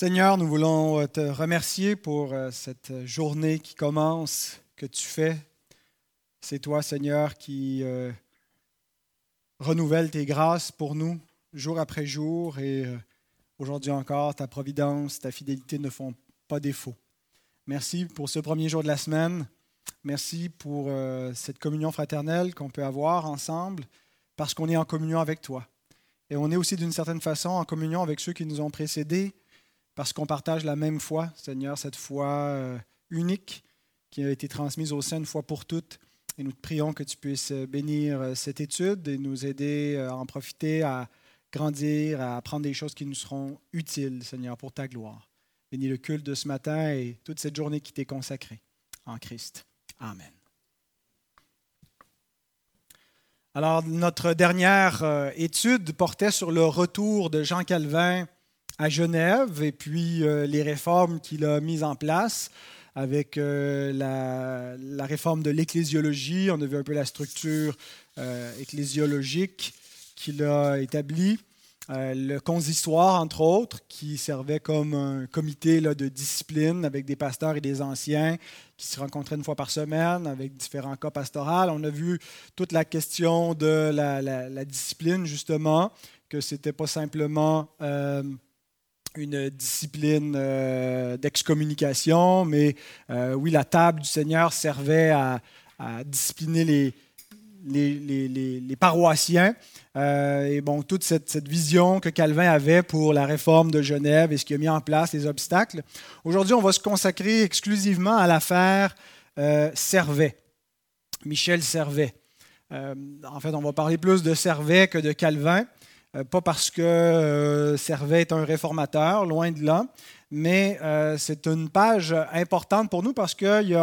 Seigneur, nous voulons te remercier pour euh, cette journée qui commence, que tu fais. C'est toi, Seigneur, qui euh, renouvelle tes grâces pour nous jour après jour et euh, aujourd'hui encore, ta providence, ta fidélité ne font pas défaut. Merci pour ce premier jour de la semaine. Merci pour cette communion fraternelle qu'on peut avoir ensemble parce qu'on est en communion avec toi. Et on est aussi d'une certaine façon en communion avec ceux qui nous ont précédés parce qu'on partage la même foi, Seigneur, cette foi euh, unique qui a été transmise au sein une fois pour toutes. Et nous te prions que tu puisses bénir euh, cette étude et nous aider euh, à en profiter, à grandir, à apprendre des choses qui nous seront utiles, Seigneur, pour ta gloire. Bénis le culte de ce matin et toute cette journée qui t'est consacrée en Christ. Amen. Alors, notre dernière étude portait sur le retour de Jean Calvin à Genève et puis euh, les réformes qu'il a mises en place avec euh, la, réforme de l'ecclésiologie. On a vu un peu la structure euh, ecclésiologique qu'il a établie. le consistoire, entre autres, qui servait comme un comité de discipline avec des pasteurs et des anciens qui se rencontraient une fois par semaine avec différents cas pastoraux. On a vu toute la question de la discipline, justement, que ce n'était pas simplement une discipline euh, d'excommunication, mais euh, oui, la table du Seigneur servait à, discipliner les, paroissiens. Euh, et bon, toute cette, vision que Calvin avait pour la réforme de Genève et ce qui a mis en place, les obstacles. Aujourd'hui, on va se consacrer exclusivement à l'affaire Servet, Michel Servet. en fait, on va parler plus de Servet que de Calvin. Euh, pas parce que euh, Servet est un réformateur, loin de là, mais euh, c'est une page importante pour nous parce qu'elle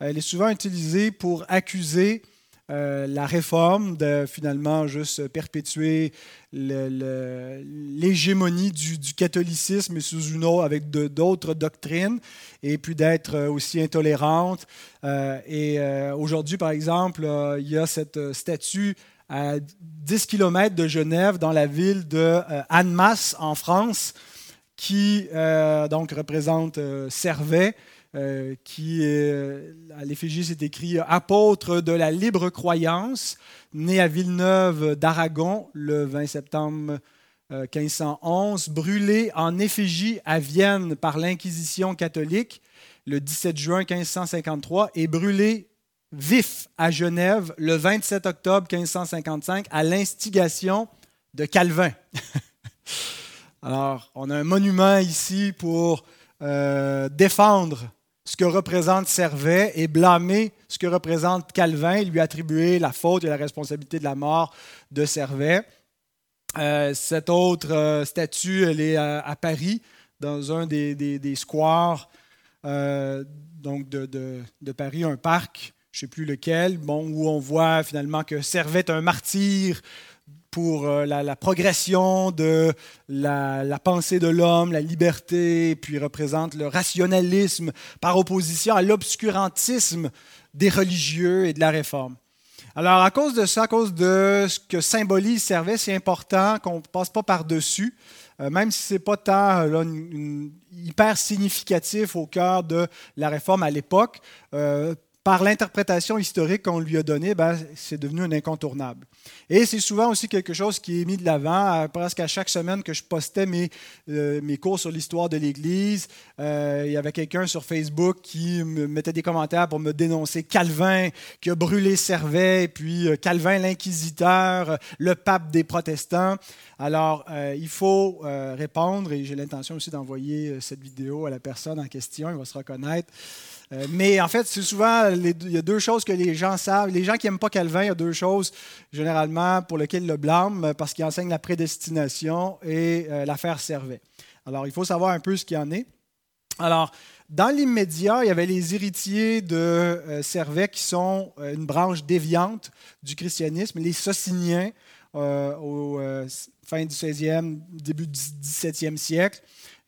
est souvent utilisée pour accuser la réforme de finalement juste perpétuer l'hégémonie du, catholicisme sous une autre, avec d'autres doctrines et puis d'être aussi intolérante. et aujourd'hui, par exemple, il y a cette statue à 10 km de Genève, dans la ville de euh, Annemasse, en France, qui euh, donc représente euh, Servet, qui à l'effigie c'est écrit apôtre de la libre croyance, né à Villeneuve d'Aragon le 20 septembre 1511, brûlé en effigie à Vienne par l'Inquisition catholique le 17 juin 1553 et brûlé vif à Genève le 27 octobre 1555 à l'instigation de Calvin. Alors, on a un monument ici pour euh, défendre ce que représente Servet et blâmer ce que représente Calvin lui attribuer la faute et la responsabilité de la mort de Servet. Euh, cette autre euh, statue, elle est à, Paris, dans un des, squares donc de, de, Paris, un parc je ne sais plus lequel, bon, où on voit finalement que servait un martyr pour euh, la, progression de la, pensée de l'homme, la liberté, puis représente le rationalisme par opposition à l'obscurantisme des religieux et de la réforme. Alors, à cause de ça, à cause de ce que symbolise Servet, c'est important qu'on ne passe pas par-dessus, euh, même si ce n'est pas tant hyper significatif au cœur de la réforme à l'époque. Euh, par l'interprétation historique qu'on lui a donnée, ben, c'est devenu un incontournable. Et c'est souvent aussi quelque chose qui est mis de l'avant. Presque à chaque semaine que je postais mes, euh, mes cours sur l'histoire de l'Église, euh, il y avait quelqu'un sur Facebook qui me mettait des commentaires pour me dénoncer Calvin qui a brûlé Servet, puis euh, Calvin l'inquisiteur, le pape des protestants. Alors, il faut répondre, et j'ai l'intention aussi d'envoyer cette vidéo à la personne en question, il va se reconnaître. Euh, mais en fait, c'est souvent, il y a deux choses que les gens savent. Les gens qui n'aiment pas Calvin, il y a deux choses généralement pour lesquelles ils le blâment, parce qu'il enseigne la prédestination et euh, l'affaire Servet. Alors, il faut savoir un peu ce qu'il en est. Alors, dans l'immédiat, il y avait les héritiers de euh, Servet qui sont une branche déviante du christianisme, les Sociniens au fin du 16e, début du 17e siècle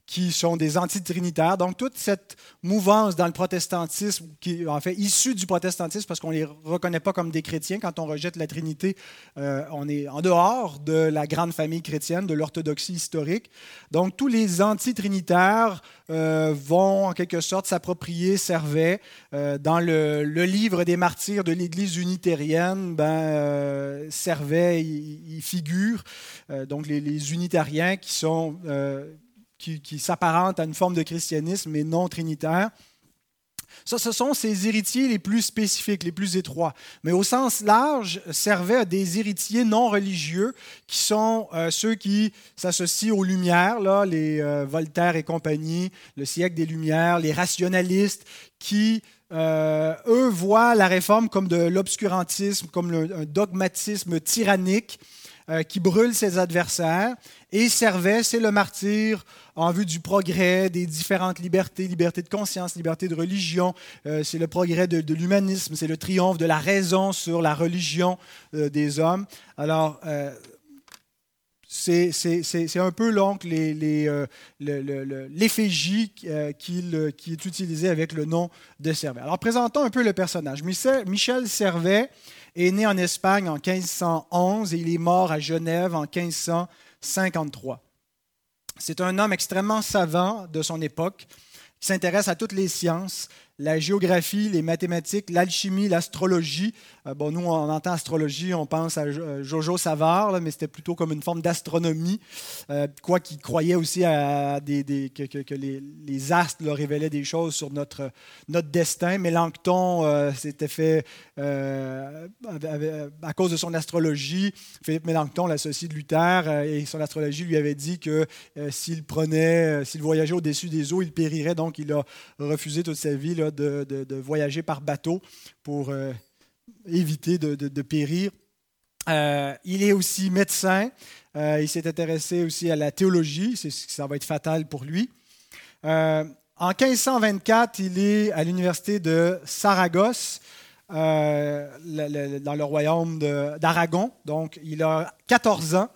qui sont des antitrinitaires. Donc, toute cette mouvance dans le protestantisme, qui est en fait issue du protestantisme, parce qu'on ne les reconnaît pas comme des chrétiens, quand on rejette la Trinité, euh, on est en dehors de la grande famille chrétienne, de l'orthodoxie historique. Donc, tous les antitrinitaires euh, vont en quelque sorte s'approprier Servet. Euh, dans le, livre des martyrs de l'Église unitarienne, ben, euh, Servet y, figure. donc, les, les, unitariens qui sont qui, s'apparente à une forme de christianisme, mais non trinitaire. Ça, ce sont ses héritiers les plus spécifiques, les plus étroits. Mais au sens large, servait à des héritiers non religieux qui sont euh, ceux qui s'associent aux Lumières, là, les euh, Voltaire et compagnie, le siècle des Lumières, les rationalistes qui, euh, eux, voient la réforme comme de l'obscurantisme, comme un dogmatisme tyrannique qui brûle ses adversaires. Et Servet, c'est le martyr en vue du progrès des différentes libertés, liberté de conscience, liberté de religion. Euh, c'est le progrès de, l'humanisme, c'est le triomphe de la raison sur la religion euh, des hommes. Alors, euh, c'est un peu donc l'éphégie qui, est utilisée avec le nom de Servet. Alors, présentons un peu le personnage. Michel Servet est né en Espagne en 1511 et il est mort à Genève en 1553. C'est un homme extrêmement savant de son époque qui s'intéresse à toutes les sciences, la géographie, les mathématiques, l'alchimie, l'astrologie. Euh, bon, nous, on entend astrologie, on pense à euh, Jojo Savard, mais c'était plutôt comme une forme d'astronomie, euh, quoi qu'il croyait aussi que, les, astres leur révélaient des choses sur notre, notre destin. Mélenchon s'était fait, à cause de son astrologie, Philippe Mélenchon, l'associé de Luther, et son astrologie lui avait dit que s'il prenait, s'il voyageait au-dessus des eaux, il périrait. Donc, il a refusé toute sa vie de, voyager par bateau pour euh, éviter de, périr. Euh, il est aussi médecin. Euh, il s'est intéressé aussi à la théologie. Ça va être fatal pour lui. en 1524, il est à l'université de Saragosse, dans le royaume d'Aragon. Donc, il a 14 ans.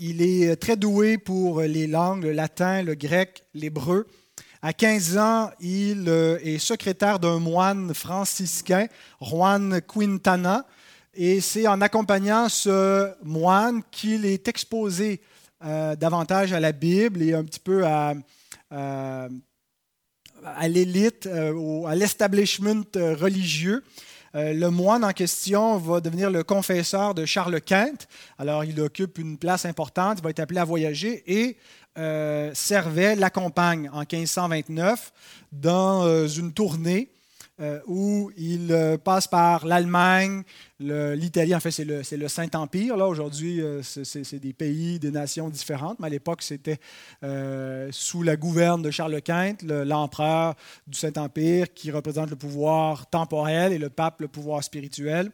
il est très doué pour les langues, le latin, le grec, l'hébreu. À 15 ans, il euh, est secrétaire d'un moine franciscain, Juan Quintana, et c'est en accompagnant ce moine qu'il est exposé euh, davantage à la Bible et un petit peu à, à l'élite, euh, à l'establishment religieux. Le moine en question va devenir le confesseur de Charles Quint. Alors, il occupe une place importante, il va être appelé à voyager et euh, Servet l'accompagne en 1529 dans euh, une tournée euh, où il passe par l'Allemagne, l'Italie, en fait c'est le, Saint-Empire. Aujourd'hui, c'est des pays, des nations différentes, mais à l'époque, c'était sous la gouverne de Charles Quint, l'empereur du Saint-Empire, qui représente le pouvoir temporel et le pape le pouvoir spirituel.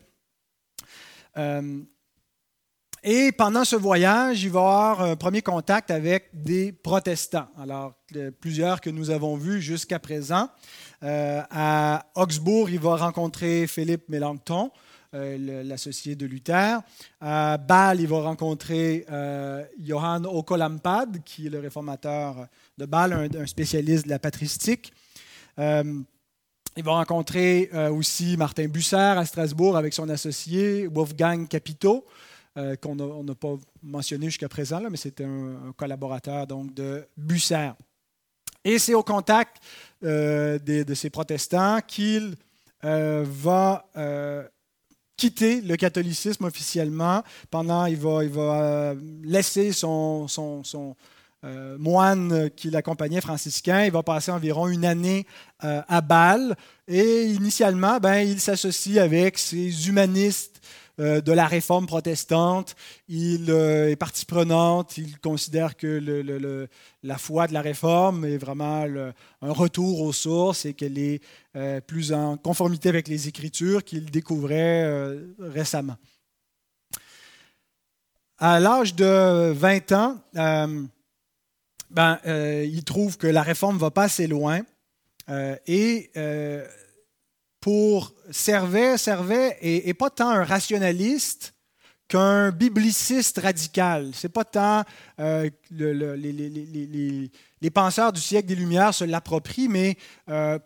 Et pendant ce voyage, il va avoir un premier contact avec des protestants. Alors, plusieurs que nous avons vus jusqu'à présent. Euh, à Augsbourg, il va rencontrer Philippe Mélenchon, euh, l'associé de Luther. À Bâle, il va rencontrer euh, Johann Okolampad, qui est le réformateur de Bâle, un, spécialiste de la patristique. il va rencontrer aussi Martin Busser à Strasbourg avec son associé Wolfgang Capito. Euh, qu'on n'a pas mentionné jusqu'à présent, mais c'était un, collaborateur de Busser. Et c'est au contact euh, de, ces protestants qu'il euh, va quitter le catholicisme officiellement. Pendant, il va, il va laisser son, moine qui l'accompagnait, franciscain. Il va passer environ une année à Bâle. Et initialement, ben, il s'associe avec ces humanistes de la réforme protestante. Il euh, est partie prenante. Il considère que la foi de la réforme est vraiment un retour aux sources et qu'elle est euh, plus en conformité avec les Écritures qu'il découvrait récemment. À l'âge de 20 ans, ben, il trouve que la réforme va pas assez loin et pour Servet, Servet n'est pas tant un rationaliste qu'un bibliciste radical. C'est pas tant euh, les, penseurs du siècle des Lumières se l'approprient, mais euh,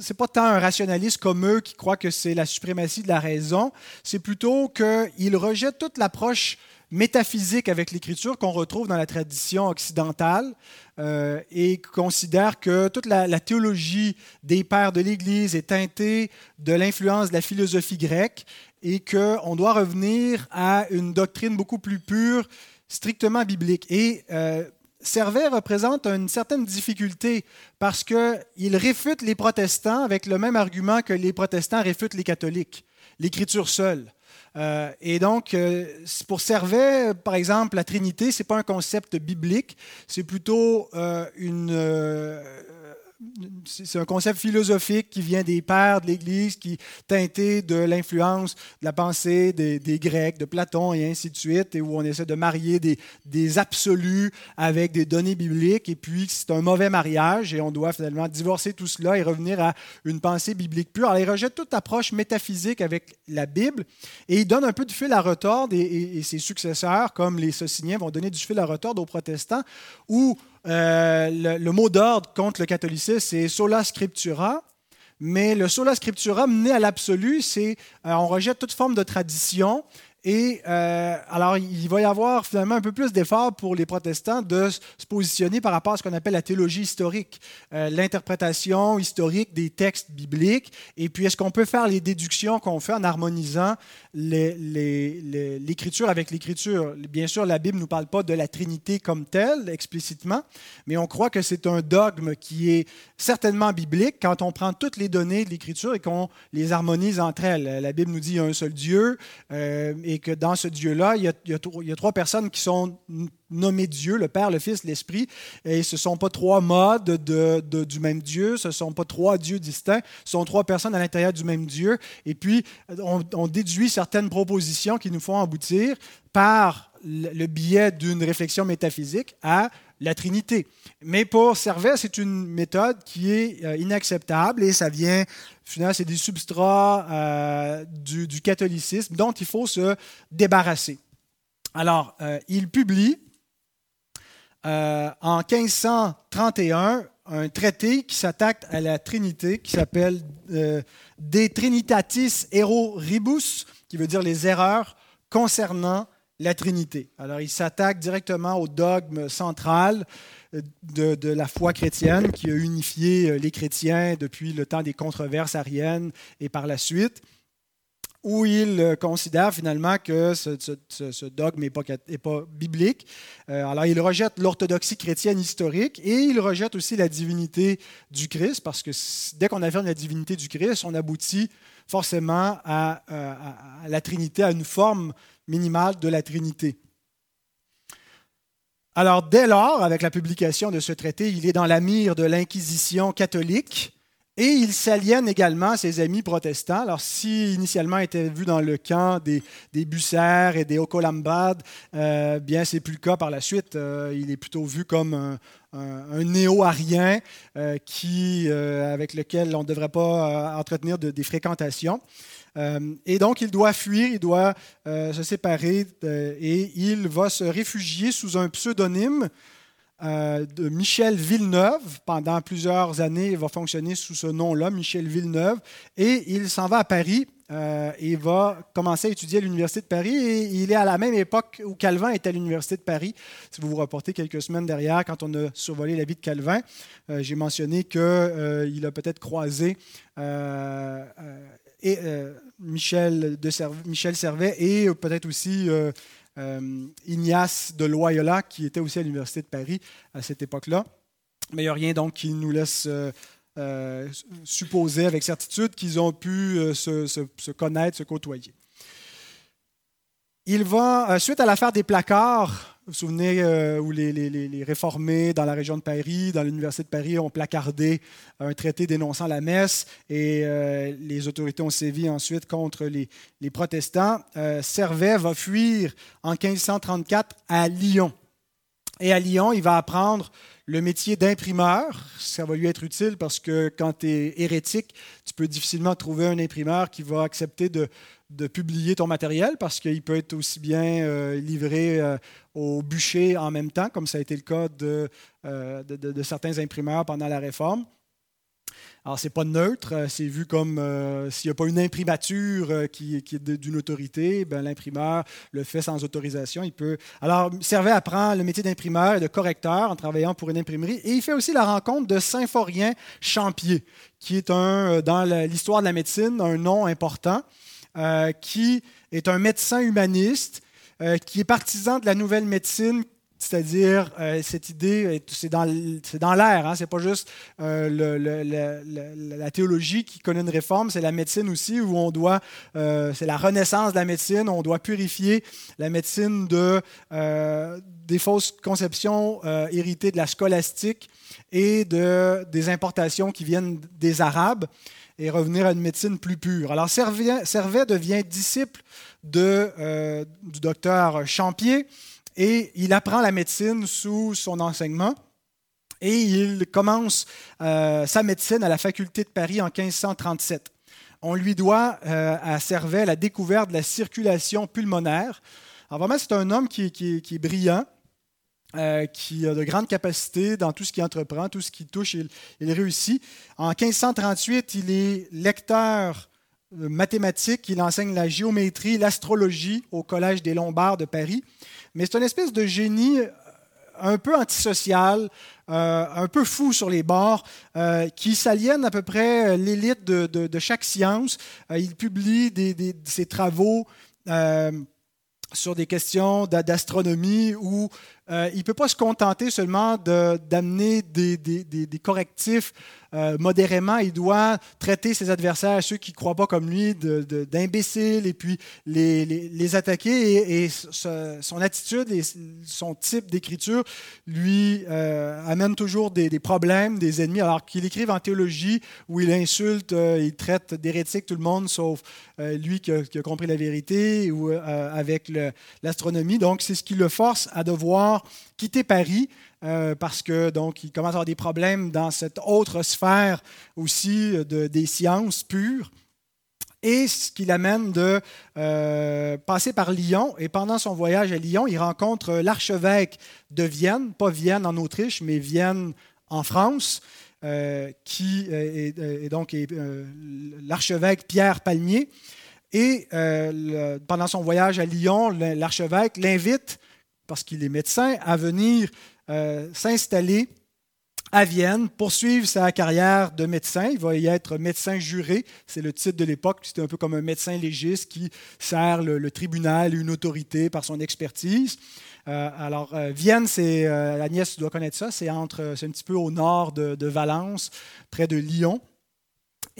c'est pas tant un rationaliste comme eux qui croit que c'est la suprématie de la raison. C'est plutôt qu'il rejette toute l'approche métaphysique avec l'écriture qu'on retrouve dans la tradition occidentale euh, et considère que toute la, théologie des pères de l'Église est teintée de l'influence de la philosophie grecque et qu'on doit revenir à une doctrine beaucoup plus pure, strictement biblique. Et Servet représente une certaine difficulté parce qu'il réfute les protestants avec le même argument que les protestants réfutent les catholiques, l'écriture seule. Euh, et donc, euh, pour Servet, par exemple, la Trinité, ce n'est pas un concept biblique, c'est plutôt euh, une c'est un concept philosophique qui vient des pères de l'Église, qui teinté de l'influence de la pensée des, Grecs, de Platon et ainsi de suite, et où on essaie de marier des, absolus avec des données bibliques, et puis c'est un mauvais mariage, et on doit finalement divorcer tout cela et revenir à une pensée biblique pure. Alors il rejette toute approche métaphysique avec la Bible, et il donne un peu du fil à retordre, et, ses successeurs, comme les Sociniens, vont donner du fil à retordre aux protestants, où euh, le, mot d'ordre contre le catholicisme, c'est sola scriptura. Mais le sola scriptura mené à l'absolu, c'est euh, on rejette toute forme de tradition et euh, alors, il va y avoir finalement un peu plus d'efforts pour les protestants de se positionner par rapport à ce qu'on appelle la théologie historique, euh, l'interprétation historique des textes bibliques. Et puis, est-ce qu'on peut faire les déductions qu'on fait en harmonisant l'écriture avec l'écriture? Bien sûr, la Bible ne nous parle pas de la Trinité comme telle, explicitement, mais on croit que c'est un dogme qui est certainement biblique quand on prend toutes les données de l'écriture et qu'on les harmonise entre elles. La Bible nous dit un seul Dieu. Euh, que dans ce Dieu-là, il, y a trois personnes qui sont nommées Dieu, le Père, le Fils, l'Esprit, et ce ne sont pas trois modes de, du même Dieu, ce ne sont pas trois dieux distincts, ce sont trois personnes à l'intérieur du même Dieu, et puis on déduit certaines propositions qui nous font aboutir par le biais d'une réflexion métaphysique à la Trinité. Mais pour Servet, c'est une méthode qui est euh, inacceptable et ça vient, finalement, c'est des substrats euh, du, catholicisme dont il faut se débarrasser. Alors, euh, il publie en 1531 un traité qui s'attaque à la Trinité, qui s'appelle De Trinitatis Erroribus, qui veut dire les erreurs concernant la Trinité. Alors, il s'attaque directement au dogme central euh, de, la foi chrétienne qui a unifié euh, les chrétiens depuis le temps des controverses ariennes et par la suite, où il euh, considère finalement que ce, dogme n'est pas, biblique. Alors, il rejette l'orthodoxie chrétienne historique et il rejette aussi la divinité du Christ, parce que dès qu'on affirme la divinité du Christ, on aboutit forcément à, à la Trinité, à une forme minimale de la Trinité. Alors, dès lors, avec la publication de ce traité, il est dans la mire de l'Inquisition catholique et il s'aliène également à ses amis protestants. Alors, si initialement il était vu dans le camp des, des et des Ocolambades, euh, bien, c'est plus le cas par la suite. Euh, il est plutôt vu comme un, néo-arien euh, euh, avec lequel on ne devrait pas entretenir des fréquentations. Euh, et donc, il doit fuir, il doit euh, se séparer euh, et il va se réfugier sous un pseudonyme de Michel Villeneuve. Pendant plusieurs années, il va fonctionner sous ce nom-là, Michel Villeneuve, et il s'en va à Paris. et va commencer à étudier à l'Université de Paris. Et il est à la même époque où Calvin était à l'Université de Paris. Si vous vous reportez quelques semaines derrière, quand on a survolé la vie de Calvin, j'ai mentionné qu'il a peut-être croisé et, euh, Michel, de Michel Servet et peut-être aussi euh, euh, Ignace de Loyola, qui était aussi à l'Université de Paris à cette époque-là. Mais il n'y a rien donc qui nous laisse supposer avec certitude qu'ils ont pu se, connaître, se côtoyer. Il va, suite à l'affaire des placards, vous souvenez euh, où les, réformés dans la région de Paris, dans l'Université de Paris, ont placardé un traité dénonçant la messe et euh, les autorités ont sévi ensuite contre les, protestants. Euh, Servet va fuir en 1534 à Lyon. Et à Lyon, il va apprendre le métier d'imprimeur. Ça va lui être utile parce que quand tu es hérétique, tu peux difficilement trouver un imprimeur qui va accepter de, publier ton matériel parce qu'il peut être aussi bien euh, livré euh, au bûcher en même temps, comme ça a été le cas de, euh, de certains imprimeurs pendant la réforme. Alors, ce n'est pas neutre, euh, c'est vu comme euh, s'il n'y a pas une imprimature euh, qui, est d'une autorité, ben, l'imprimeur le fait sans autorisation. Il peut... Alors, Servet apprend le métier d'imprimeur et de correcteur en travaillant pour une imprimerie. Et il fait aussi la rencontre de Saint-Forien Champier, qui est un, dans l'histoire de la médecine un nom important, qui est un médecin humaniste, qui est partisan de la nouvelle médecine c'est-à-dire, euh, cette idée, c'est dans, l'air, hein? ce n'est pas juste euh, la théologie qui connaît une réforme, c'est la médecine aussi, où on doit, euh, c'est la renaissance de la médecine, on doit purifier la médecine de, des fausses conceptions héritées de la scolastique et de, des importations qui viennent des Arabes et revenir à une médecine plus pure. Alors, Servet, devient disciple du docteur Champier et il apprend la médecine sous son enseignement. Et il commence euh, sa médecine à la faculté de Paris en 1537. On lui doit euh, à Servet la découverte de la circulation pulmonaire. Alors vraiment, c'est un homme qui, est brillant, euh, qui a de grandes capacités dans tout ce qu'il entreprend, tout ce qu'il touche, il, il, réussit. En 1538, il est lecteur mathématique, il enseigne la géométrie, l'astrologie au Collège des Lombards de Paris mais c'est une espèce de génie euh, un peu antisocial, euh, un peu fou sur les bords, euh, qui s'aliène à peu près l'élite de, chaque science. il publie ses travaux sur des questions d'astronomie où il ne peut pas se contenter seulement d'amener des, des, correctifs euh, modérément, il doit traiter ses adversaires, ceux qui ne croient pas comme lui, d'imbéciles et puis les, attaquer. Et, son attitude et son type d'écriture lui euh, amène toujours des, problèmes, des ennemis, alors qu'il écrive en théologie où il insulte, euh, il traite d'hérétique tout le monde, sauf lui qui a, compris la vérité, ou avec l'astronomie. Donc, c'est ce qui le force à devoir quitter Paris euh, parce que donc il commence à avoir des problèmes dans cette autre sphère aussi de, des sciences pures. Et ce qui l'amène de euh, passer par Lyon. Et pendant son voyage à Lyon, il rencontre l'archevêque de Vienne, pas Vienne en Autriche, mais Vienne en France, euh, qui est, donc l'archevêque Pierre Palmier. Et pendant son voyage à Lyon, l'archevêque l'invite, parce qu'il est médecin, à venir euh, s'installer à Vienne, poursuivre sa carrière de médecin. Il va y être médecin juré, c'est le titre de l'époque. C'était un peu comme un médecin légiste qui sert le, tribunal, une autorité par son expertise. Euh, alors, euh, Vienne, c'est, Agnès, tu dois connaître ça, c'est, entre, c'est un petit peu au nord de Valence, près de Lyon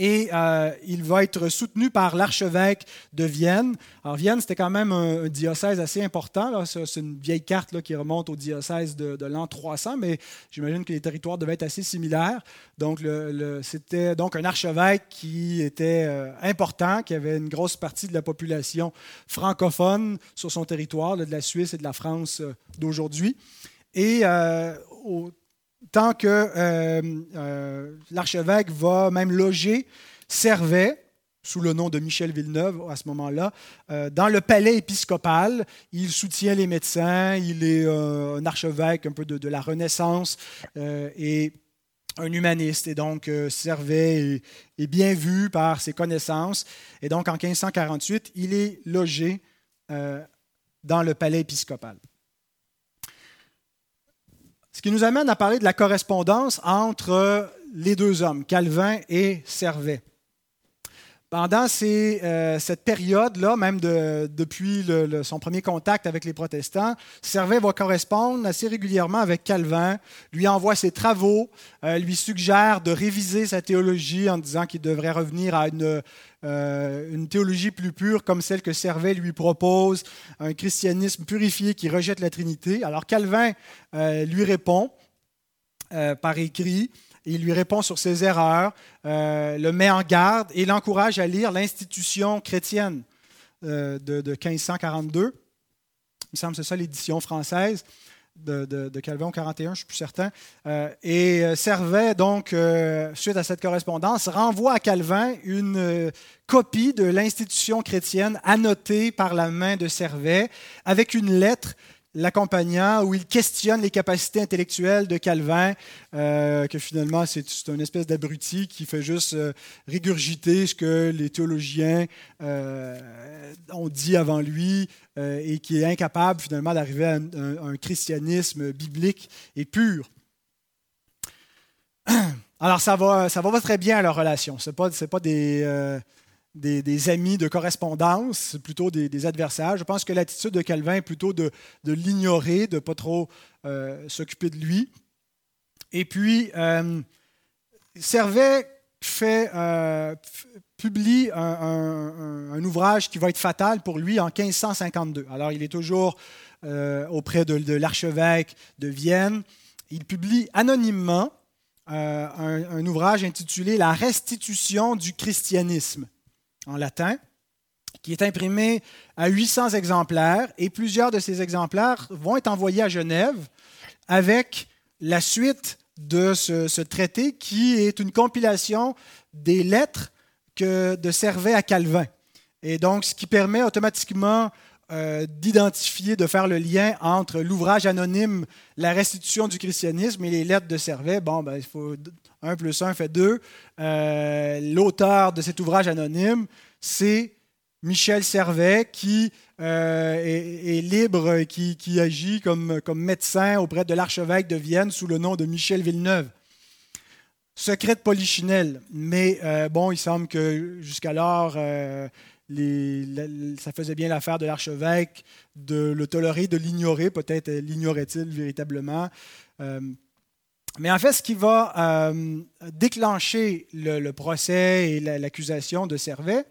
et euh, il va être soutenu par l'archevêque de Vienne. Alors Vienne, c'était quand même un, diocèse assez important. C'est une vieille carte là, qui remonte au diocèse de, l'an 300, mais j'imagine que les territoires devaient être assez similaires. Donc c'était donc un archevêque qui était euh, important, qui avait une grosse partie de la population francophone sur son territoire, de la Suisse et de la France euh, d'aujourd'hui. Et au tant que euh, euh, l'archevêque va même loger Servet, sous le nom de Michel Villeneuve à ce moment-là, euh, dans le palais épiscopal. Il soutient les médecins, il est un archevêque un peu de, la Renaissance et un humaniste. Et donc, Servet est, bien vu par ses connaissances. Et donc, en 1548, il est logé dans le palais épiscopal. Ce qui nous amène à parler de la correspondance entre les deux hommes, Calvin et Servet. Pendant euh, cette période-là, même depuis son premier contact avec les protestants, Servet va correspondre assez régulièrement avec Calvin, lui envoie ses travaux, euh, lui suggère de réviser sa théologie en disant qu'il devrait revenir à une, euh, une théologie plus pure comme celle que Servet lui propose, un christianisme purifié qui rejette la Trinité. Alors Calvin lui répond par écrit il lui répond sur ses erreurs, euh, le met en garde et l'encourage à lire l'institution chrétienne euh, de, 1542. Il me semble que c'est ça l'édition française de, Calvin au 41, je ne suis plus certain, et Servet, donc, suite à cette correspondance, renvoie à Calvin une copie de l'institution chrétienne annotée par la main de Servet avec une lettre l'accompagnant, où il questionne les capacités intellectuelles de Calvin, euh, que finalement c'est une espèce d'abruti qui fait juste euh, régurgiter ce que les théologiens euh, ont dit avant lui et qui est incapable finalement d'arriver à un, christianisme biblique et pur. Alors ça va, très bien leur relation. Ce n'est pas des des, amis de correspondance, plutôt des, adversaires. Je pense que l'attitude de Calvin est plutôt de, l'ignorer, de ne pas trop euh, s'occuper de lui. Et puis, euh, Servet euh, publie un, ouvrage qui va être fatal pour lui en 1552. Alors, il est toujours auprès de, l'archevêque de Vienne. Il publie anonymement un ouvrage intitulé La restitution du christianisme en latin, qui est imprimé à 800 exemplaires, et plusieurs de ces exemplaires vont être envoyés à Genève avec la suite de ce, traité, qui est une compilation des lettres que de Servet à Calvin. Et donc, ce qui permet automatiquement euh, d'identifier, de faire le lien entre l'ouvrage anonyme La restitution du christianisme et les lettres de Servet. Bon, ben, il faut 1 plus 1 fait 2. Euh, l'auteur de cet ouvrage anonyme, c'est Michel Servet qui euh, est, libre, qui, agit comme, médecin auprès de l'archevêque de Vienne sous le nom de Michel Villeneuve. Secret de Polichinelle, mais bon, il semble que jusqu'alors, ça faisait bien l'affaire de l'archevêque de le tolérer, de l'ignorer, peut-être l'ignorait-il véritablement. Mais en fait, ce qui va euh, déclencher le, procès et l'accusation de Servet,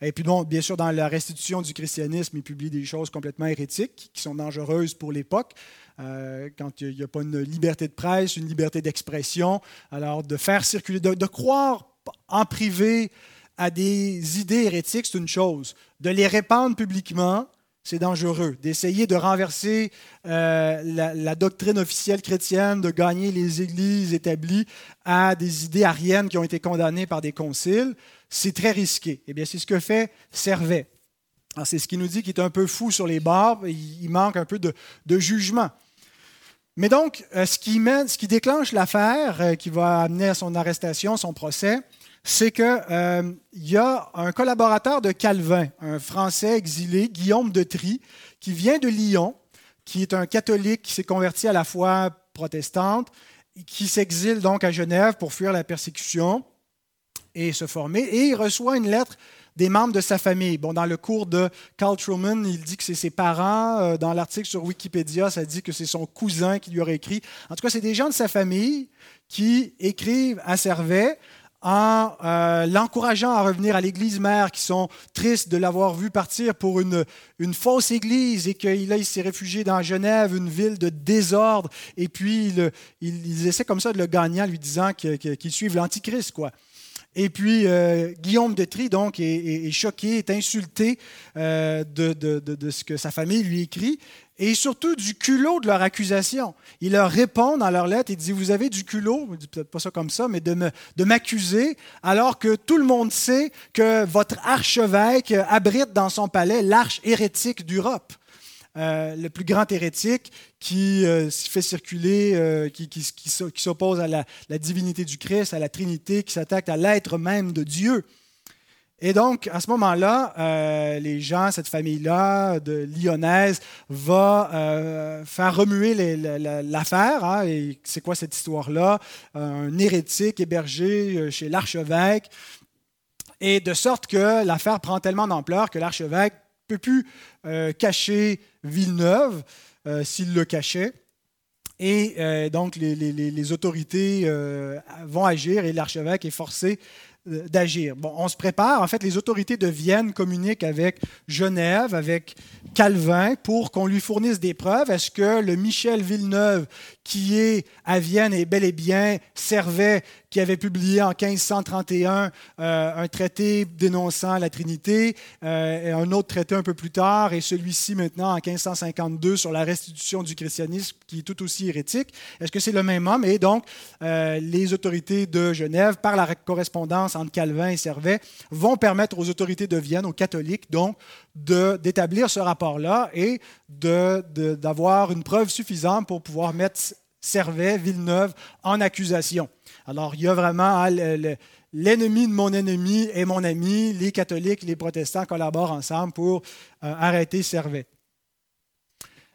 et puis bon, bien sûr, dans la restitution du christianisme, il publie des choses complètement hérétiques qui sont dangereuses pour l'époque. Euh, quand il n'y a, pas une liberté de presse, une liberté d'expression, alors de faire circuler, de croire en privé à des idées hérétiques, c'est une chose. De les répandre publiquement, c'est dangereux. D'essayer de renverser euh, la, doctrine officielle chrétienne, de gagner les églises établies à des idées ariennes qui ont été condamnées par des conciles, c'est très risqué. Eh bien, c'est ce que fait Servet. C'est ce qui nous dit qu'il est un peu fou sur les bords, il manque un peu de, jugement. Mais donc, euh, ce qui, mène, ce qui déclenche l'affaire, euh, qui va amener à son arrestation, son procès, c'est qu'il euh, y a un collaborateur de Calvin, un Français exilé, Guillaume de Trie, qui vient de Lyon, qui est un catholique qui s'est converti à la foi protestante, qui s'exile donc à Genève pour fuir la persécution et se former, et il reçoit une lettre des membres de sa famille. Bon, dans le cours de Carl Truman, il dit que c'est ses parents. Euh, dans l'article sur Wikipédia, ça dit que c'est son cousin qui lui aurait écrit. En tout cas, c'est des gens de sa famille qui écrivent à Servet en euh, l'encourageant à revenir à l'église mère, qui sont tristes de l'avoir vu partir pour une, une fausse église et qu'il il s'est réfugié dans Genève, une ville de désordre, et puis il, ils essaient comme ça de le gagner en lui disant qu'il suive l'Antichrist, quoi. Et puis, euh, Guillaume de Tri, donc, est, choqué, est insulté euh, de, de, de, ce que sa famille lui écrit et surtout du culot de leur accusation. Il leur répond dans leur lettre, il dit, vous avez du culot, peut-être pas ça comme ça, mais de m'accuser, alors que tout le monde sait que votre archevêque abrite dans son palais l'arche hérétique d'Europe. Euh, le plus grand hérétique qui euh, fait circuler, euh, qui, s'oppose à la, divinité du Christ, à la Trinité, qui s'attaque à l'être même de Dieu. Et donc, à ce moment-là, euh, les gens, cette famille-là de lyonnaise, va faire remuer l'affaire. Hein, et c'est quoi cette histoire-là? Un hérétique hébergé chez l'archevêque. Et de sorte que l'affaire prend tellement d'ampleur que l'archevêque ne peut plus cacher Villeneuve s'il le cachait. Et donc, les, autorités vont agir et l'archevêque est forcé euh, d'agir. Bon, on se prépare. En fait, les autorités de Vienne communiquent avec Genève, avec Calvin, pour qu'on lui fournisse des preuves. Est-ce que le Michel Villeneuve, qui est à Vienne et bel et bien servait, qui avait publié en 1531 euh, un traité dénonçant la Trinité, euh, et un autre traité un peu plus tard, et celui-ci maintenant en 1552 sur la restitution du christianisme, qui est tout aussi hérétique. Est-ce que c'est le même homme? Et donc, les autorités de Genève, par la correspondance entre Calvin et Servet, vont permettre aux autorités de Vienne, aux catholiques, donc, d'établir ce rapport-là et d'avoir une preuve suffisante pour pouvoir mettre Servet, Villeneuve, en accusation. Alors, il y a vraiment hein, l'ennemi de mon ennemi et mon ami. Les catholiques, les protestants collaborent ensemble pour euh, arrêter Servet.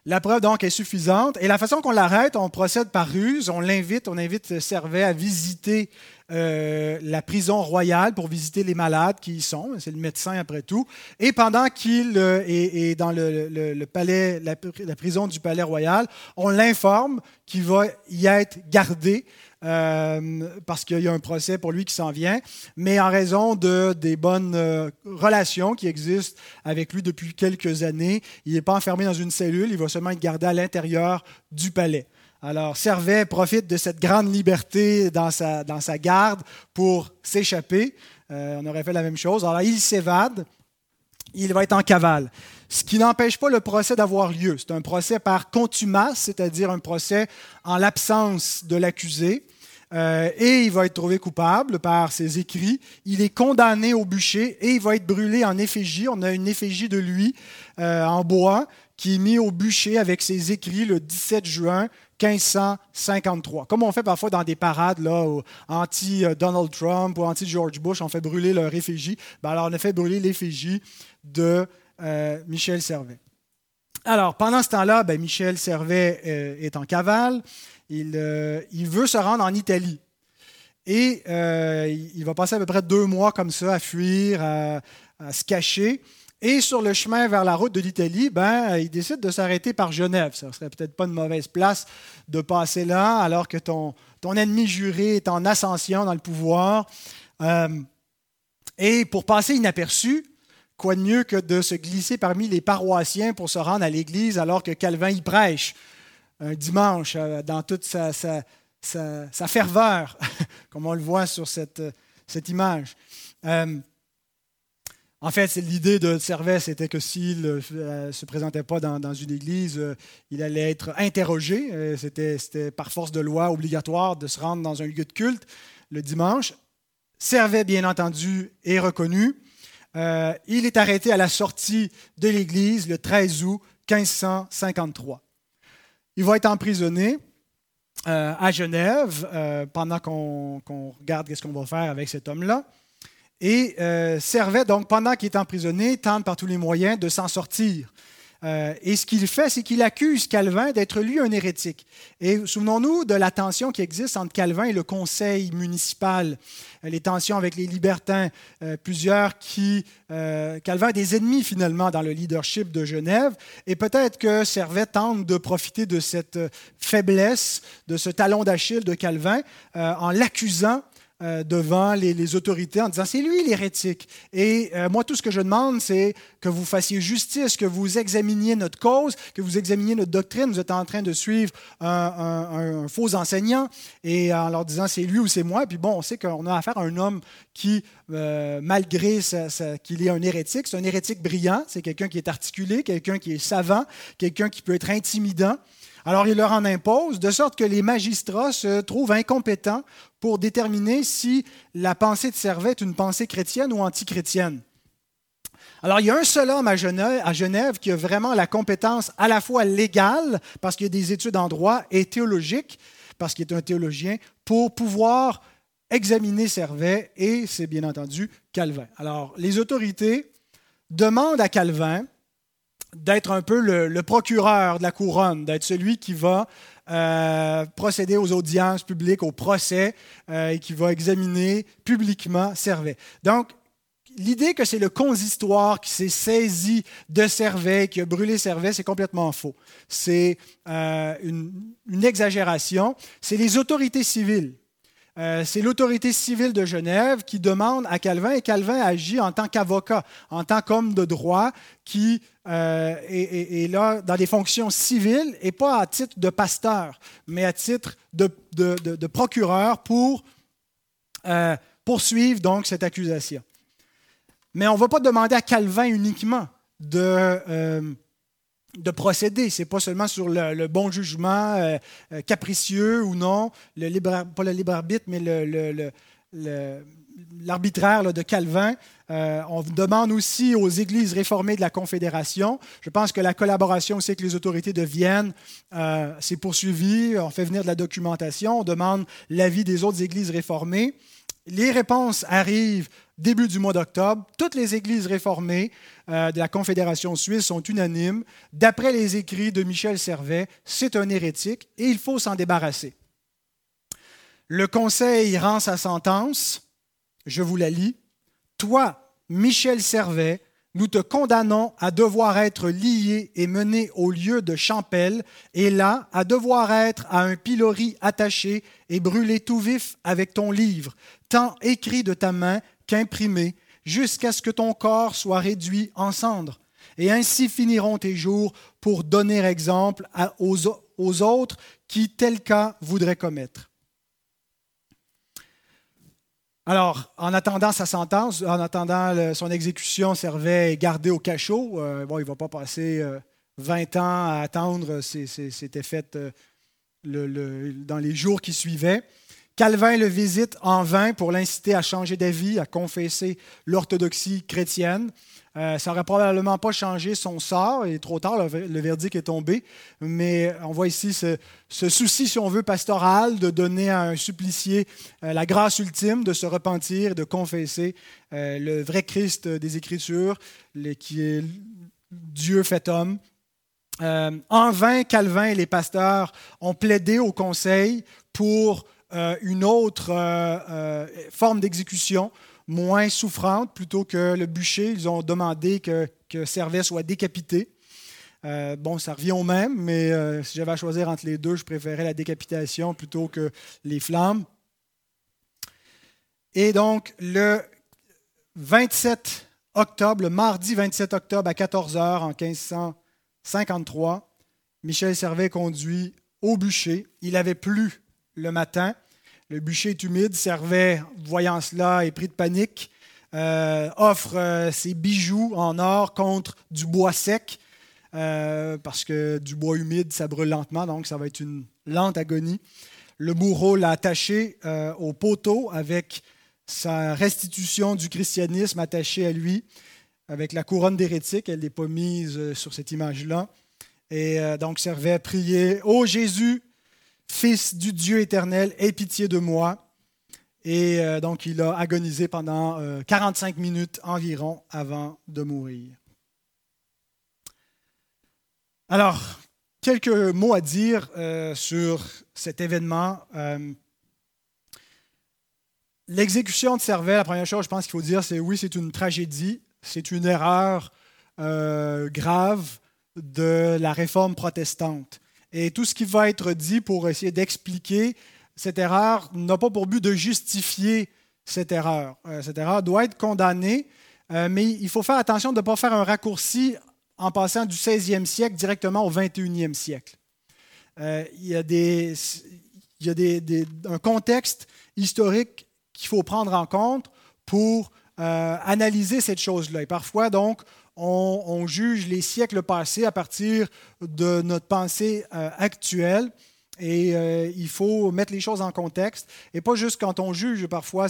La preuve donc est suffisante. Et la façon qu'on l'arrête, on procède par ruse. On l'invite, on invite Servet à visiter euh, la prison royale pour visiter les malades qui y sont. C'est le médecin après tout. Et pendant qu'il euh, est, dans le, palais, la, prison du palais royal, on l'informe qu'il va y être gardé. Euh, parce qu'il y a un procès pour lui qui s'en vient, mais en raison de, des bonnes relations qui existent avec lui depuis quelques années, il n'est pas enfermé dans une cellule, il va seulement être gardé à l'intérieur du palais. Alors, Servet profite de cette grande liberté dans sa, dans sa garde pour s'échapper. Euh, on aurait fait la même chose. Alors, il s'évade. Il va être en cavale. Ce qui n'empêche pas le procès d'avoir lieu. C'est un procès par contumace, c'est-à-dire un procès en l'absence de l'accusé. Euh, et il va être trouvé coupable par ses écrits. Il est condamné au bûcher et il va être brûlé en effigie. On a une effigie de lui euh, en bois qui est mis au bûcher avec ses écrits le 17 juin 1553. Comme on fait parfois dans des parades là, anti-Donald Trump ou anti-George Bush, on fait brûler leur effigie. Ben alors, on a fait brûler l'effigie de euh, Michel Servet. Alors, pendant ce temps-là, ben, Michel Servet est en cavale. Il, euh, il, veut se rendre en Italie. Et il va passer à peu près deux mois comme ça à fuir, à se cacher. Et sur le chemin vers la route de l'Italie, ben, il décide de s'arrêter par Genève. Ça ne serait peut-être pas une mauvaise place de passer là, alors que ton, ennemi juré est en ascension dans le pouvoir. Euh, et pour passer inaperçu, quoi de mieux que de se glisser parmi les paroissiens pour se rendre à l'église alors que Calvin y prêche? Un dimanche euh, dans toute sa, sa, sa, ferveur, comme on le voit sur cette, cette image. Euh, en fait, l'idée de Servet, c'était que s'il ne euh, se présentait pas dans, une église, il allait être interrogé. C'était par force de loi obligatoire de se rendre dans un lieu de culte le dimanche. Servet, bien entendu, est reconnu. il est arrêté à la sortie de l'église le 13 août 1553. Il va être emprisonné à Genève pendant qu'on regarde ce qu'on va faire avec cet homme-là et euh, servait donc, pendant qu'il est emprisonné, tente par tous les moyens de s'en sortir. Euh, et ce qu'il fait, c'est qu'il accuse Calvin d'être lui un hérétique. Et souvenons-nous de la tension qui existe entre Calvin et le conseil municipal, euh, les tensions avec les libertins, plusieurs qui... Calvin a des ennemis finalement dans le leadership de Genève, et peut-être que Servet tente de profiter de cette faiblesse, de ce talon d'Achille de Calvin, en l'accusant euh, devant les, autorités en disant c'est lui l'hérétique. Et euh, moi, tout ce que je demande, c'est que vous fassiez justice, que vous examiniez notre cause, que vous examiniez notre doctrine. Vous êtes en train de suivre un, faux enseignant et en leur disant c'est lui ou c'est moi. Puis bon, on sait qu'on a affaire à un homme qui, euh, malgré qu'il est un hérétique, c'est un hérétique brillant, c'est quelqu'un qui est articulé, quelqu'un qui est savant, quelqu'un qui peut être intimidant. Alors il leur en impose, de sorte que les magistrats se trouvent incompétents pour déterminer si la pensée de Servet est une pensée chrétienne ou antichrétienne. Alors, il y a un seul homme à Genève, qui a vraiment la compétence à la fois légale, parce qu'il a des études en droit, et théologique, parce qu'il est un théologien, pour pouvoir examiner Servet, et c'est bien entendu Calvin. Alors, les autorités demandent à Calvin d'être un peu le, procureur de la couronne, d'être celui qui va euh, procéder aux audiences publiques, au procès, euh, et qui va examiner publiquement Servet. Donc, l'idée que c'est le consistoire qui s'est saisi de Servet, qui a brûlé Servet, c'est complètement faux. C'est euh, une, exagération. C'est les autorités civiles Euh, c'est l'autorité civile de Genève qui demande à Calvin, et Calvin agit en tant qu'avocat, en tant qu'homme de droit qui euh, est, là dans des fonctions civiles et pas à titre de pasteur, mais à titre de, procureur pour euh, poursuivre donc cette accusation. Mais on ne va pas demander à Calvin uniquement de de procéder. Ce n'est pas seulement sur le, bon jugement euh, euh, capricieux ou non, le pas le libre arbitre, mais l'arbitraire de Calvin. Euh, on demande aussi aux églises réformées de la Confédération. Je pense que la collaboration aussi avec les autorités de Vienne s'est poursuivie. On fait venir de la documentation. On demande l'avis des autres églises réformées. Les réponses arrivent début du mois d'octobre. Toutes les églises réformées euh, de la Confédération suisse sont unanimes. D'après les écrits de Michel Servet, c'est un hérétique et il faut s'en débarrasser. Le Conseil rend sa sentence. Je vous la lis. Toi, Michel Servet, nous te condamnons à devoir être lié et mené au lieu de Champel, et là, à devoir être à un pilori attaché et brûlé tout vif avec ton livre, tant écrit de ta main qu'imprimé, jusqu'à ce que ton corps soit réduit en cendres. Et ainsi finiront tes jours pour donner exemple aux, autres qui tel cas voudraient commettre. Alors, en attendant sa sentence, en attendant son exécution, Servet est gardé au cachot. Euh, bon, il ne va pas passer 20 euh, ans à attendre, c'était fait euh, dans les jours qui suivaient. Calvin le visite en vain pour l'inciter à changer d'avis, à confesser l'orthodoxie chrétienne. Euh, ça n'aurait probablement pas changé son sort, est trop tard, le, verdict est tombé, mais on voit ici ce, souci, si on veut, pastoral de donner à un supplicié euh, la grâce ultime de se repentir, de confesser euh, le vrai Christ des Écritures, qui est Dieu fait homme. en vain, Calvin et les pasteurs ont plaidé au conseil pour une autre forme d'exécution moins souffrante plutôt que le bûcher. Ils ont demandé que, que Servet soit décapité. bon, ça revient au même, mais si j'avais à choisir entre les deux, je préférais la décapitation plutôt que les flammes. Et donc, le 27 octobre, le mardi 27 octobre à 14 h en 1553, Michel Servet conduit au bûcher. Il avait plu le matin. Le bûcher est humide. Servet, voyant cela, est pris de panique. Euh, offre euh, ses bijoux en or contre du bois sec, euh, parce que du bois humide, ça brûle lentement, donc ça va être une lente agonie. Le bourreau l'a attaché au poteau avec sa restitution du christianisme attachée à lui, avec la couronne d'hérétique. Elle n'est pas mise sur cette image-là. Et donc Servet prier Ô Jésus, Fils du Dieu éternel, aie pitié de moi. Et euh, donc, il a agonisé pendant 45 euh, minutes environ avant de mourir. Alors, quelques mots à dire euh, sur cet événement. L'exécution de Servet, la première chose, je pense qu'il faut dire, c'est oui, c'est une tragédie, c'est une erreur grave de la réforme protestante. Et tout ce qui va être dit pour essayer d'expliquer cette erreur n'a pas pour but de justifier cette erreur. Euh, cette erreur doit être condamnée, euh, mais il faut faire attention de ne pas faire un raccourci en passant du 16e siècle directement au 21e siècle. Euh, il y a, des, il y a des, un contexte historique qu'il faut prendre en compte pour analyser cette chose-là. Et parfois, donc, on, juge les siècles passés à partir de notre pensée euh, actuelle. Et euh, il faut mettre les choses en contexte. Et pas juste quand on juge, parfois,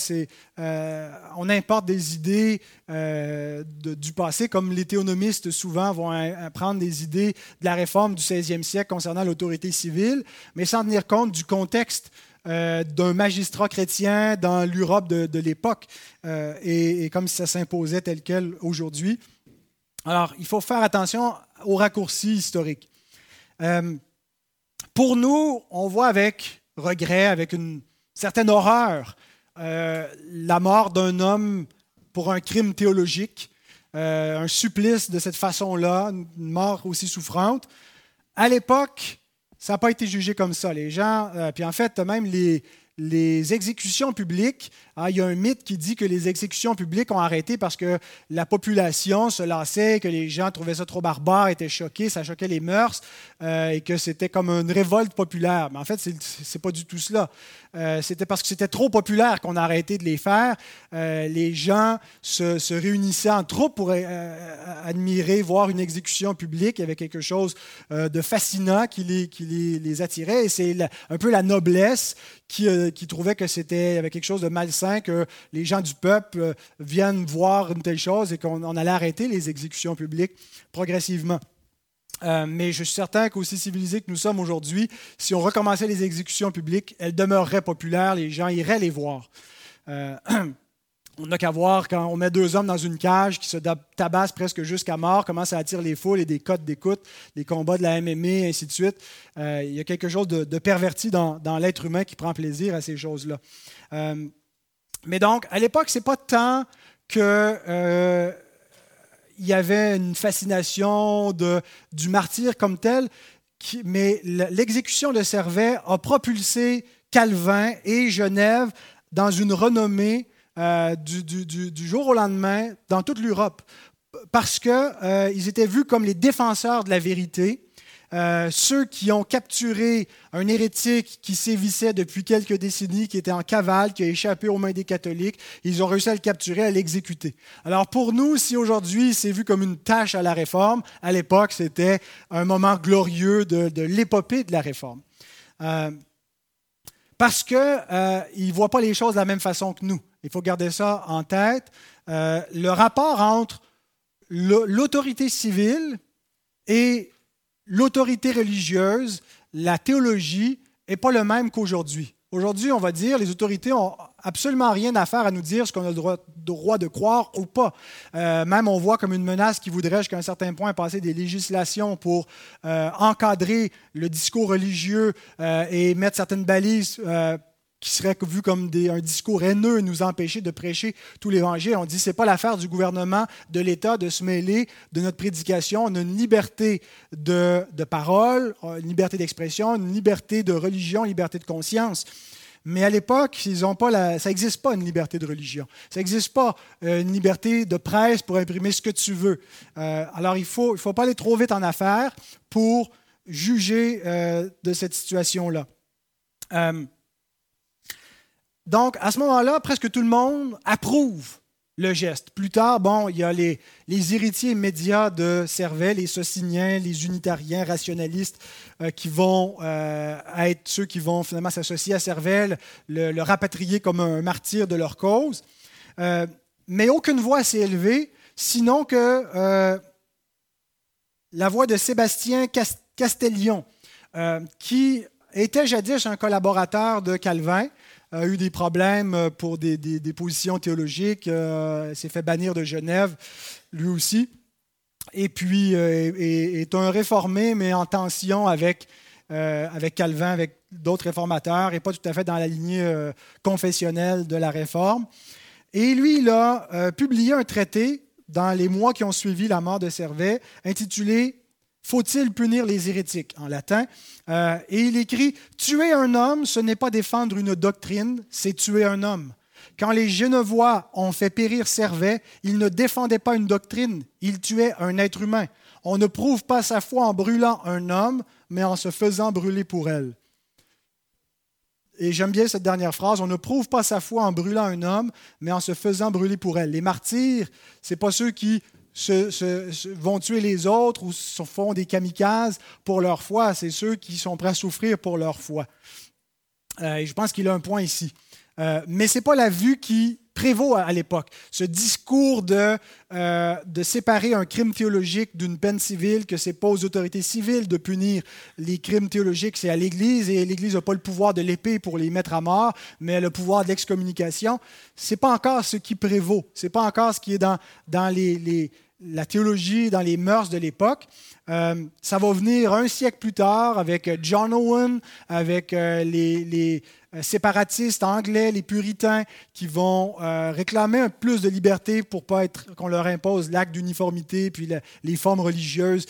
euh, on importe des idées du passé, comme les théonomistes souvent vont prendre des idées de la réforme du 16e siècle concernant l'autorité civile, mais sans tenir compte du contexte d'un magistrat chrétien dans l'Europe de, l'époque, et, et, comme si ça s'imposait tel quel aujourd'hui. Alors, il faut faire attention aux raccourcis historiques. Euh, pour nous, on voit avec regret, avec une certaine horreur, euh, la mort d'un homme pour un crime théologique, euh, un supplice de cette façon-là, une mort aussi souffrante. À l'époque, ça n'a pas été jugé comme ça. Les gens, puis en fait, même les, les exécutions publiques, hein, il y a un mythe qui dit que les exécutions publiques ont arrêté parce que la population se lassait, que les gens trouvaient ça trop barbare, étaient choqués, ça choquait les mœurs, euh, et que c'était comme une révolte populaire. Mais en fait, ce n'est pas du tout cela. Euh, c'était parce que c'était trop populaire qu'on a arrêté de les faire. Euh, les gens se, réunissaient en troupe pour admirer, voir une exécution publique. Il y avait quelque chose de fascinant qui les, qui les attirait, et c'est un peu la noblesse euh, qui, trouvaient que c'était quelque chose de malsain, que les gens du peuple euh, viennent voir une telle chose et qu'on allait arrêter les exécutions publiques progressivement. Euh, mais je suis certain qu'aussi civilisés que nous sommes aujourd'hui, si on recommençait les exécutions publiques, elles demeureraient populaires, les gens iraient les voir. On n'a qu'à voir quand on met deux hommes dans une cage qui se tabassent presque jusqu'à mort, comment ça attire les foules et des codes d'écoute, les combats de la MMA, ainsi de suite. Euh, il y a quelque chose de, perverti dans, l'être humain qui prend plaisir à ces choses-là. Euh, mais donc, à l'époque, ce n'est pas tant qu'il euh, y avait une fascination du martyr comme tel, mais l'exécution de Servet a propulsé Calvin et Genève dans une renommée euh, du, jour au lendemain dans toute l'Europe parce qu'ils euh, étaient vus comme les défenseurs de la vérité. Euh, ceux qui ont capturé un hérétique qui sévissait depuis quelques décennies, qui était en cavale, qui a échappé aux mains des catholiques, ils ont réussi à le capturer, à l'exécuter. Alors pour nous, si aujourd'hui c'est vu comme une tâche à la réforme, à l'époque c'était un moment glorieux de, l'épopée de la réforme. parce qu'ils ne voient pas les choses de la même façon que nous. Il faut garder ça en tête. Euh, le rapport entre l'autorité civile et l'autorité religieuse, la théologie, n'est pas le même qu'aujourd'hui. Aujourd'hui, on va dire les autorités ont absolument rien à faire à nous dire ce qu'on a le droit, de croire ou pas. Euh, même on voit comme une menace qui voudrait jusqu'à un certain point passer des législations pour euh, encadrer le discours religieux et mettre certaines balises qui serait vu comme un discours haineux, nous empêcher de prêcher tout l'Évangile. On dit que ce n'est pas l'affaire du gouvernement, de l'État de se mêler de notre prédication. On a une liberté de, parole, une liberté d'expression, une liberté de religion, une liberté de conscience. Mais à l'époque, ils ont pas ça n'existe pas une liberté de religion. Ça n'existe pas euh, une liberté de presse pour imprimer ce que tu veux. Euh, alors il ne faut, il faut pas aller trop vite en affaires pour juger euh, de cette situation-là. Donc, à ce moment-là, presque tout le monde approuve le geste. Plus tard, bon, il y a les, héritiers immédiats de Servet, les sociniens, les unitariens, rationalistes, euh, qui vont euh, être ceux qui vont finalement s'associer à Servet, le, rapatrier comme un martyr de leur cause. Euh, mais aucune voix s'est élevée, sinon que la voix de Sébastien Castellion, qui était jadis un collaborateur de Calvin, a eu des problèmes euh, pour des, positions théologiques, euh, s'est fait bannir de Genève, lui aussi. Et puis euh, est, un réformé, mais en tension avec, avec Calvin, avec d'autres réformateurs, et pas tout à fait dans la lignée confessionnelle de la réforme. Et lui, il a publié un traité dans les mois qui ont suivi la mort de Servet, intitulé faut-il punir les hérétiques? En latin euh, Et il écrit Tuer un homme, ce n'est pas défendre une doctrine, c'est tuer un homme. Quand les Genevois ont fait périr Servet, ils ne défendaient pas une doctrine, ils tuaient un être humain. On ne prouve pas sa foi en brûlant un homme, mais en se faisant brûler pour elle. Et j'aime bien cette dernière phrase, on ne prouve pas sa foi en brûlant un homme, mais en se faisant brûler pour elle. Les martyrs, ce n'est pas ceux qui vont tuer les autres ou se font des kamikazes pour leur foi. C'est ceux qui sont prêts à souffrir pour leur foi. Euh, et je pense qu'il a un point ici. Euh, mais ce n'est pas la vue qui prévaut à, l'époque. Ce discours de, euh, de séparer un crime théologique d'une peine civile, que ce n'est pas aux autorités civiles de punir les crimes théologiques, c'est à l'Église, et l'Église n'a pas le pouvoir de l'épée pour les mettre à mort, mais le pouvoir de l'excommunication, ce n'est pas encore ce qui prévaut. Ce n'est pas encore ce qui est dans, dans les, la théologie dans les mœurs de l'époque. Euh, ça va venir un siècle plus tard avec John Owen, avec les, séparatistes anglais, les puritains, qui vont réclamer un plus de liberté pour pas être qu'on leur impose l'acte d'uniformité puis les formes religieuses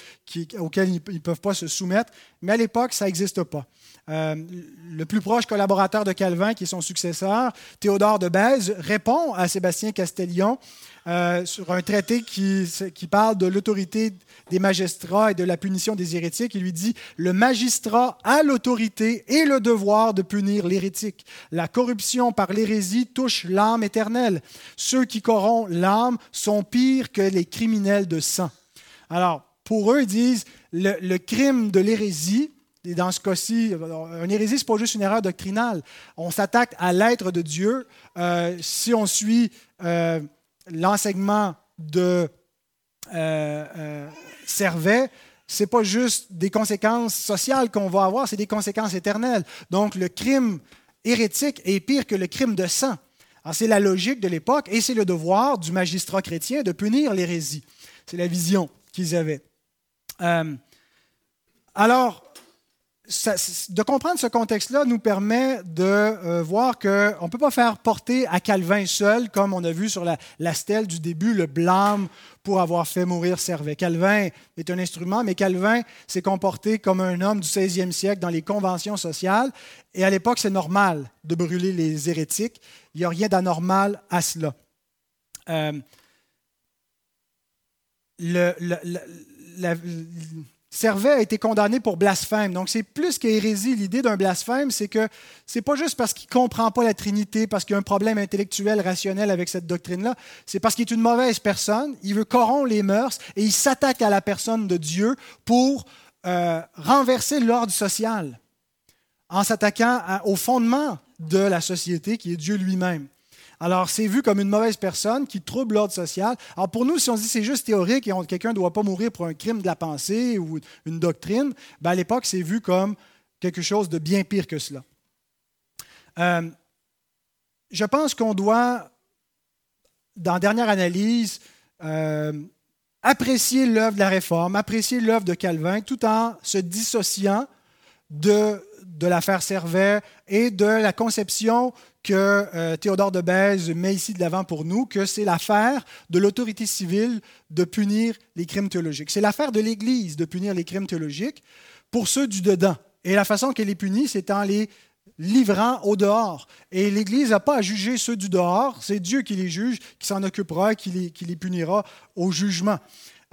auxquelles ils ne peuvent pas se soumettre. Mais à l'époque, ça n'existe pas. Euh, le plus proche collaborateur de Calvin, qui est son successeur, Théodore de Bèze, répond à Sébastien Castellion euh, sur un traité qui, parle de l'autorité des magistrats et de la punition des hérétiques. Il lui dit Le magistrat a l'autorité et le devoir de punir l'hérétique. La corruption par l'hérésie touche l'âme éternelle. Ceux qui corrompent l'âme sont pires que les criminels de sang. Alors, pour eux, ils disent le crime de l'hérésie, et dans ce cas-ci, une hérésie, ce n'est pas juste une erreur doctrinale. On s'attaque à l'être de Dieu. Euh, si on suit euh, l'enseignement de euh, euh, Servet, ce n'est pas juste des conséquences sociales qu'on va avoir, c'est des conséquences éternelles. Donc le crime hérétique est pire que le crime de sang. C'est la logique de l'époque et c'est le devoir du magistrat chrétien de punir l'hérésie. C'est la vision qu'ils avaient. alors, de comprendre ce contexte-là nous permet de euh, voir qu'on ne peut pas faire porter à Calvin seul, comme on a vu sur la, stèle du début, le blâme pour avoir fait mourir Servet. Calvin est un instrument, mais Calvin s'est comporté comme un homme du 16e siècle dans les conventions sociales. Et à l'époque, c'est normal de brûler les hérétiques. Il n'y a rien d'anormal à cela. Euh, le, Servet a été condamné pour blasphème. Donc, c'est plus qu'hérésie. L'idée d'un blasphème, c'est que c'est pas juste parce qu'il comprend pas la Trinité, parce qu'il y a un problème intellectuel, rationnel avec cette doctrine-là. C'est parce qu'il est une mauvaise personne. Il veut corrompre les mœurs et il s'attaque à la personne de Dieu pour euh, renverser l'ordre social en s'attaquant au fondement de la société qui est Dieu lui-même. Alors, c'est vu comme une mauvaise personne qui trouble l'ordre social. Alors, pour nous, si on se dit c'est juste théorique et quelqu'un ne doit pas mourir pour un crime de la pensée ou une doctrine, ben, à l'époque, c'est vu comme quelque chose de bien pire que cela. Euh, je pense qu'on doit, dans dernière analyse, euh, apprécier l'œuvre de la Réforme, apprécier l'œuvre de Calvin, tout en se dissociant de, de l'affaire Servet et de la conception que euh, Théodore de Bèze met ici de l'avant pour nous, que c'est l'affaire de l'autorité civile de punir les crimes théologiques. C'est l'affaire de l'Église de punir les crimes théologiques pour ceux du dedans. Et la façon qu'elle les punit, c'est en les livrant au dehors. Et l'Église n'a pas à juger ceux du dehors, c'est Dieu qui les juge, qui s'en occupera, qui les, qui les punira au jugement.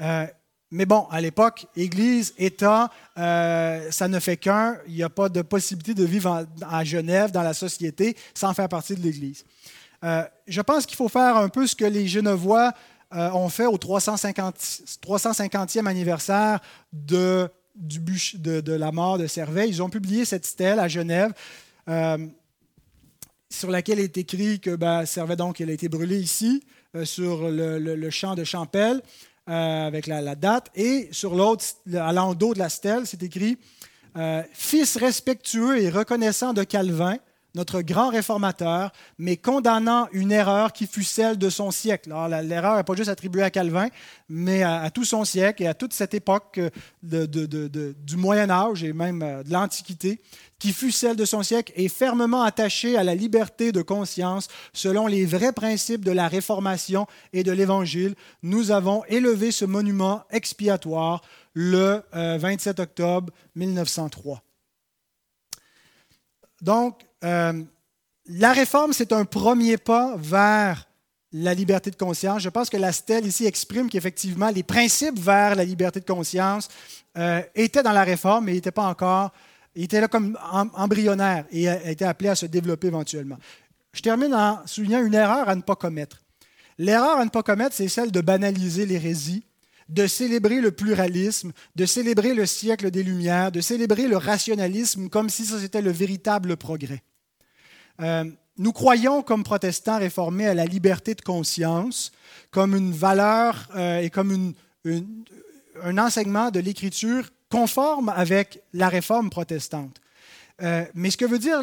Euh, mais bon, à l'époque, Église, État, euh, ça ne fait qu'un. Il n'y a pas de possibilité de vivre à Genève, dans la société, sans faire partie de l'Église. Euh, je pense qu'il faut faire un peu ce que les Genevois euh, ont fait au 350, 350e anniversaire de, la mort de Servet. Ils ont publié cette stèle à Genève sur laquelle est écrit que ben, Servet donc, a été brûlée ici, sur le, le champ de Champel. Euh, avec la, date. Et sur l'autre, à l'endos de la stèle, c'est écrit euh, Fils respectueux et reconnaissant de Calvin, notre grand réformateur, mais condamnant une erreur qui fut celle de son siècle. L'erreur n'est pas juste attribuée à Calvin, mais à, tout son siècle et à toute cette époque euh, du Moyen Âge et même de l'Antiquité qui fut celle de son siècle, est fermement attachée à la liberté de conscience selon les vrais principes de la Réformation et de l'Évangile, nous avons élevé ce monument expiatoire le 27 euh, octobre 1903. Donc, euh, la réforme, c'est un premier pas vers la liberté de conscience. Je pense que la stèle ici exprime qu'effectivement, les principes vers la liberté de conscience euh, étaient dans la réforme, mais n'étaient pas encore il était là comme embryonnaire et a été appelé à se développer éventuellement. Je termine en soulignant une erreur à ne pas commettre. L'erreur à ne pas commettre, c'est celle de banaliser l'hérésie, de célébrer le pluralisme, de célébrer le siècle des Lumières, de célébrer le rationalisme comme si ça c'était le véritable progrès. Euh, nous croyons, comme protestants réformés, à la liberté de conscience comme une valeur euh, et comme un enseignement de l'Écriture conforme avec la réforme protestante. Euh, mais ce que veut dire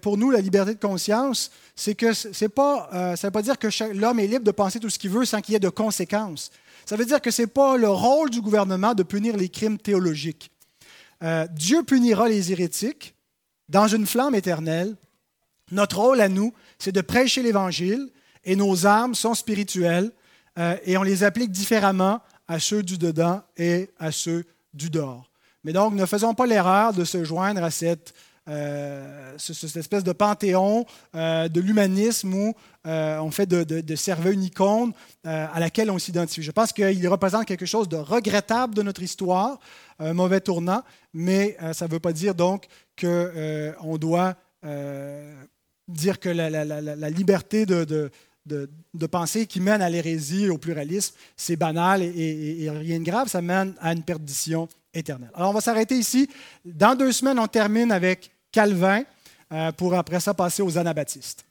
pour nous la liberté de conscience, c'est que c'est pas, euh, ça ne veut pas dire que l'homme est libre de penser tout ce qu'il veut sans qu'il y ait de conséquences. Ça veut dire que ce n'est pas le rôle du gouvernement de punir les crimes théologiques. Euh, Dieu punira les hérétiques dans une flamme éternelle. Notre rôle à nous, c'est de prêcher l'Évangile et nos armes sont spirituelles et on les applique différemment à ceux du dedans et à ceux du dehors. Mais donc, ne faisons pas l'erreur de se joindre à cette euh, cette espèce de panthéon euh, de l'humanisme où on fait de, de, une icône à laquelle on s'identifie. Je pense qu'il représente quelque chose de regrettable de notre histoire, un mauvais tournant, mais ça ne veut pas dire donc qu'on doit dire que la, liberté de, de, qui mène à l'hérésie, au pluralisme, c'est banal et, rien de grave, ça mène à une perdition éternelle. Alors on va s'arrêter ici. Dans deux semaines, on termine avec Calvin euh, pour après ça passer aux anabaptistes.